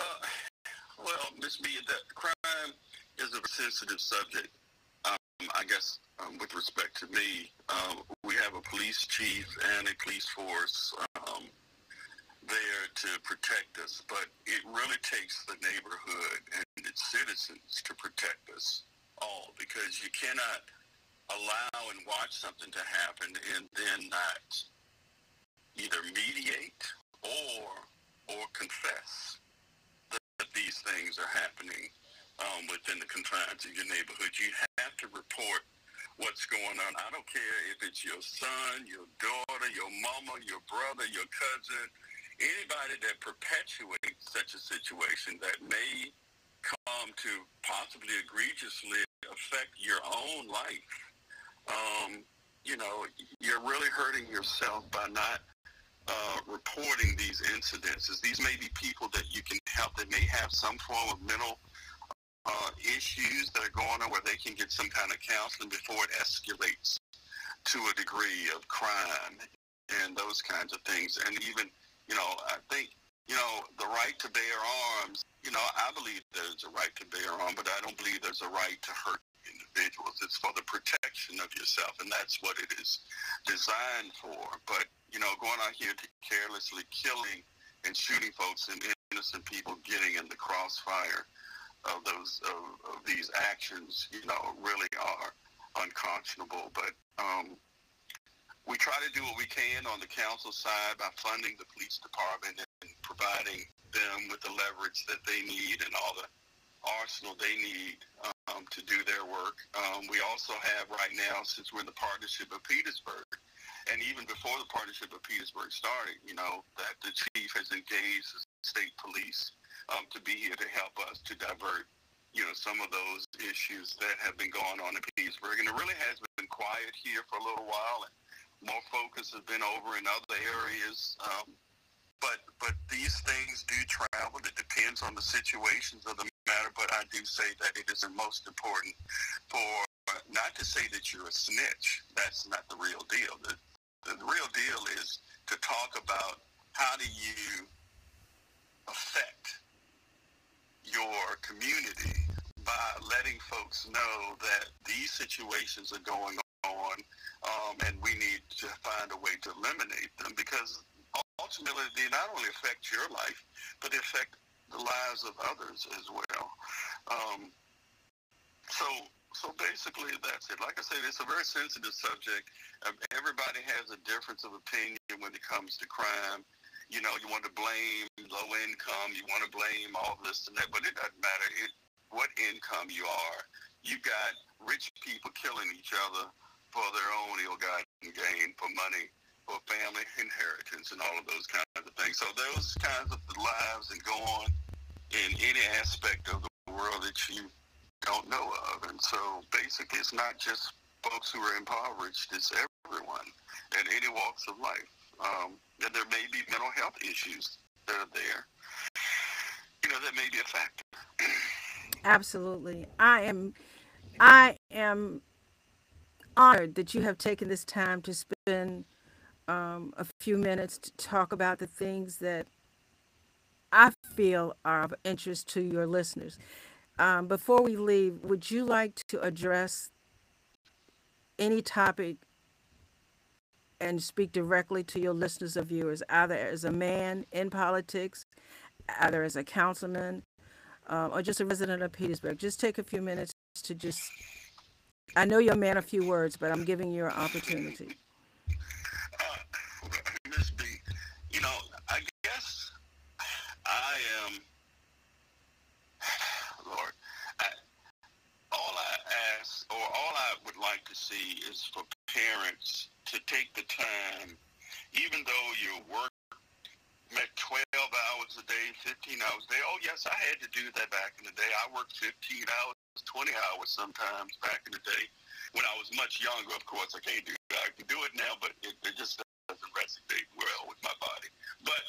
well, Miss B, that crime is a sensitive subject. Um, I guess um, with respect to me, um, we have a police chief and a police force um, there to protect us, but it really takes the neighborhood and its citizens to protect us all because you cannot allow and watch something to happen and then not either mediate or or confess that these things are happening um, within the confines of your neighborhood. You have to report what's going on. I don't care if it's your son, your daughter, your mama, your brother, your cousin, anybody that perpetuates such a situation that may come to possibly egregiously affect your own life. Um, you know, you're really hurting yourself by not uh, reporting these incidences. These may be people that you can help that may have some form of mental uh, issues that are going on where they can get some kind of counseling before it escalates to a degree of crime and those kinds of things. And even, you know, I think, you know, the right to bear arms, you know, I believe there's a right to bear arms, but I don't believe there's a right to hurt individuals. It's for the protection of yourself, and that's what it is designed for. But, you know, going out here to carelessly killing and shooting folks and innocent people getting in the crossfire of those of, of these actions, you know, really are unconscionable. But um, we try to do what we can on the council side by funding the police department and providing them with the leverage that they need and all the arsenal they need um, to do their work. Um, we also have right now, since we're in the partnership of Petersburg, and even before the partnership of Petersburg started, you know, that the chief has engaged the state police um, to be here to help us to divert, you know, some of those issues that have been going on in Petersburg. And it really has been quiet here for a little while, and more focus has been over in other areas. Um, but but these things do travel. It depends on the situations of the matter. But I do say that it is the most important for not to say that you're a snitch. That's not the real deal. The, the, the real deal is to talk about how do you affect your community by letting folks know that these situations are going on um, and we need to find a way to eliminate them because ultimately they not only affect your life, but they affect the lives of others as well. Um, so, so basically, that's it. Like I said, it's a very sensitive subject. Um, everybody has a difference of opinion when it comes to crime you know, you want to blame low income, you want to blame all this and that, but it doesn't matter it, what income you are. You got rich people killing each other for their own ill-gotten gain, for money, for family inheritance, and all of those kinds of things. So those kinds of lives that go on in any aspect of the world that you don't know of. And so basically, it's not just folks who are impoverished; it's everyone in any walks of life. Um, that there may be mental health issues that are there. You know, that may be a factor. Absolutely. I am I am honored that you have taken this time to spend um, a few minutes to talk about the things that I feel are of interest to your listeners. Um, before we leave, would you like to address any topic and speak directly to your listeners or viewers, either as a man in politics, either as a councilman, um, or just a resident of Petersburg. Just take a few minutes to just. I know you're a man of few words, but I'm giving you an opportunity. I am. Lord, I, all I ask, or all I would like to see, is for parents to take the time, even though you work met 12 hours a day, 15 hours a day. Oh, yes, I had to do that back in the day. I worked 15 hours, 20 hours sometimes back in the day. When I was much younger, of course, I can't do that. I can do it now, but it, it just doesn't resonate well with my body. But,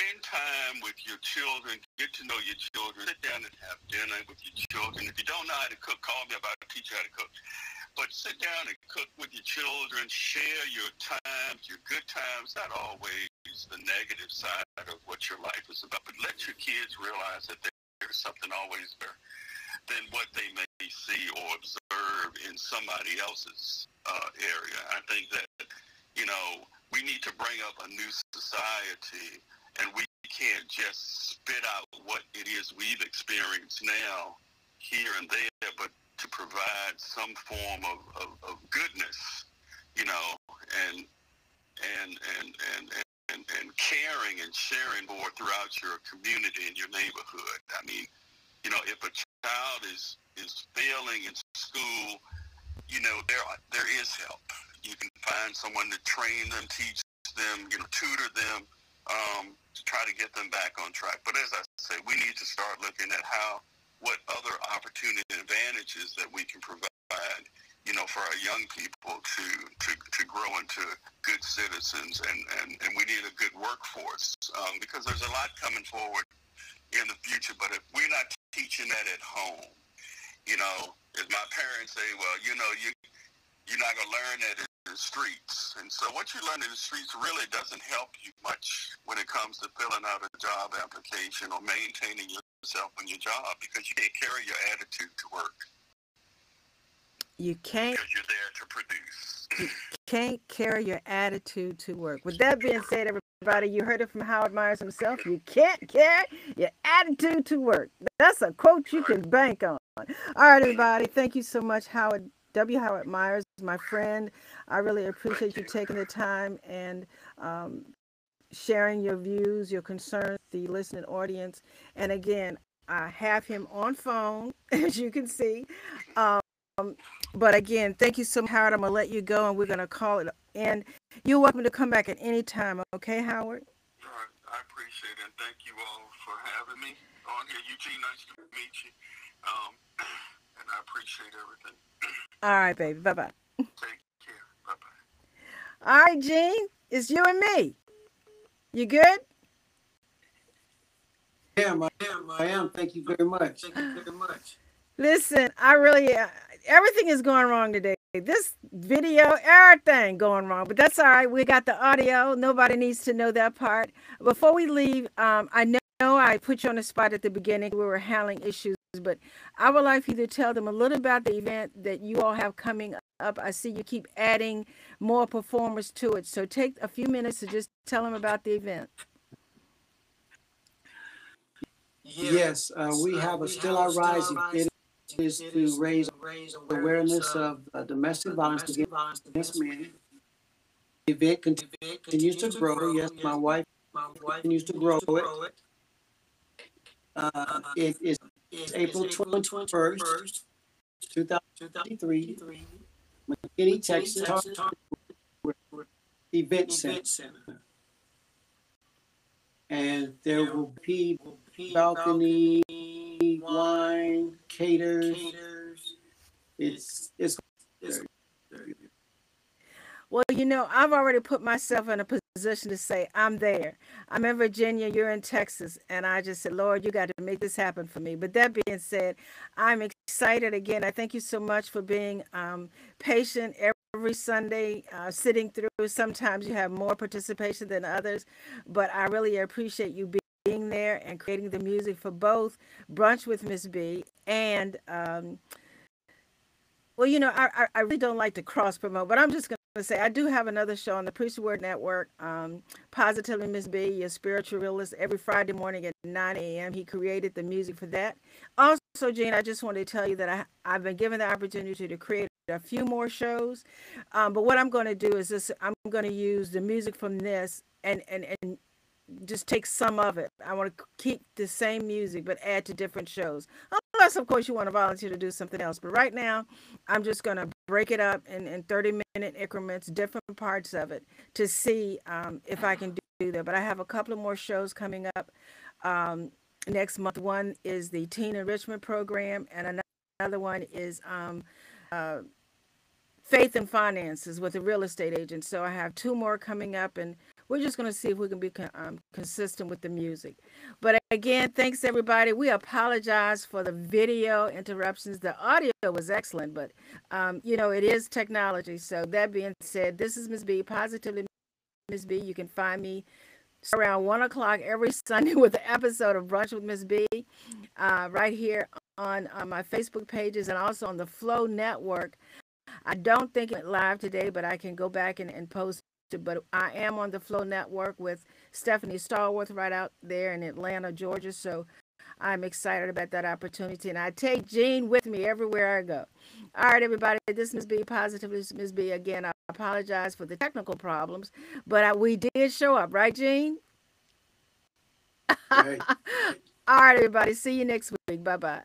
spend time with your children. Get to know your children. Sit down and have dinner with your children. If you don't know how to cook, call me about to teach you how to cook. But sit down and cook with your children, share your times, your good times, not always the negative side of what your life is about. But let your kids realize that there's something always better than what they may see or observe in somebody else's uh, area. I think that, you know, we need to bring up a new society and we can't just spit out what it is we've experienced now, here and there, but to provide some form of, of, of goodness, you know, and and and and and, and caring and sharing more throughout your community and your neighborhood. I mean, you know, if a child is is failing in school, you know, there there is help. You can find someone to train them, teach them, you know, tutor them um, to try to get them back on track. But as I say, we need to start looking at how what other opportunity advantages that we can provide, you know, for our young people to to, to grow into good citizens, and, and, and we need a good workforce um, because there's a lot coming forward in the future. But if we're not teaching that at home, you know, as my parents say, well, you know, you you're not gonna learn that in the streets. And so what you learn in the streets really doesn't help you much when it comes to filling out a job application or maintaining yourself in your job because you can't carry your attitude to work. You can't because you're there to produce. You can't carry your attitude to work. With that being said, everybody, you heard it from Howard Myers himself. You can't carry your attitude to work. That's a quote you can bank on. All right, everybody. Thank you so much, Howard W. Howard Myers, my friend. I really appreciate you taking the time and um, sharing your views, your concerns, the listening audience. And again, I have him on phone, as you can see. Um, but again, thank you so much, Howard. I'm gonna let you go, and we're gonna call it. And you're welcome to come back at any time. Okay, Howard. I appreciate it, and thank you all for having me on here. Eugene, nice to meet you, um, and I appreciate everything. All right, baby. Bye bye. Take care. Bye bye. All right, Gene, it's you and me. You good? Yeah, I am. I am. Thank you very much. Thank you very much. Listen, I really, uh, everything is going wrong today. This video, everything going wrong, but that's all right. We got the audio. Nobody needs to know that part. Before we leave, um, I know I put you on the spot at the beginning. We were handling issues, but I would like for you to tell them a little about the event that you all have coming up. I see you keep adding more performers to it. So take a few minutes to just tell them about the event. Yes, uh, we have a Still Our Rising. It is to raise awareness of uh, domestic violence to get violence against men. The event continues to grow. Yes, my wife continues to grow it. Uh, it is April 21st, 2023, McKinney, Texas, Event Center. And there will be balcony, wine, caters. It's it's. Well, you know, I've already put myself in a position to say I'm there. I'm in Virginia, you're in Texas, and I just said, Lord, you got to make this happen for me. But that being said, I'm excited again. I thank you so much for being um, patient every Sunday, uh, sitting through. Sometimes you have more participation than others, but I really appreciate you being there and creating the music for both Brunch with Miss B and, um, well, you know, I, I really don't like to cross promote, but I'm just going to say I do have another show on the Preacher Word Network, um, Positively Miss B, your spiritual realist, every Friday morning at 9 a.m. He created the music for that. Also, Jane, I just wanted to tell you that I, I've been given the opportunity to create a few more shows. Um, but what I'm going to do is this I'm going to use the music from this and, and, and just take some of it. I want to keep the same music but add to different shows. Unless, of course, you want to volunteer to do something else. But right now, I'm just going to break it up in, in 30 minute increments, different parts of it to see um, if I can do that. But I have a couple of more shows coming up um, next month. One is the Teen Enrichment Program, and another one is um, uh, Faith and Finances with a real estate agent. So I have two more coming up, and we're just going to see if we can be um, consistent with the music. But again, thanks everybody. We apologize for the video interruptions. The audio was excellent, but um, you know, it is technology. So that being said, this is Ms. B, Positively Ms. B. You can find me around one o'clock every Sunday with an episode of Brunch with Miss B, uh, right here on, on my Facebook pages and also on the Phlow Network. I don't think it live today, but I can go back and, and post. But I am on the Phlow Network with Stephanie Stallworth right out there in Atlanta, Georgia. So I'm excited about that opportunity. And I take Gene with me everywhere I go. All right, everybody, this is Ms. B, Positive Ms. B. Again, I apologize for the technical problems, but I, we did show up, right, Gene? Right. All right, everybody. See you next week. Bye bye.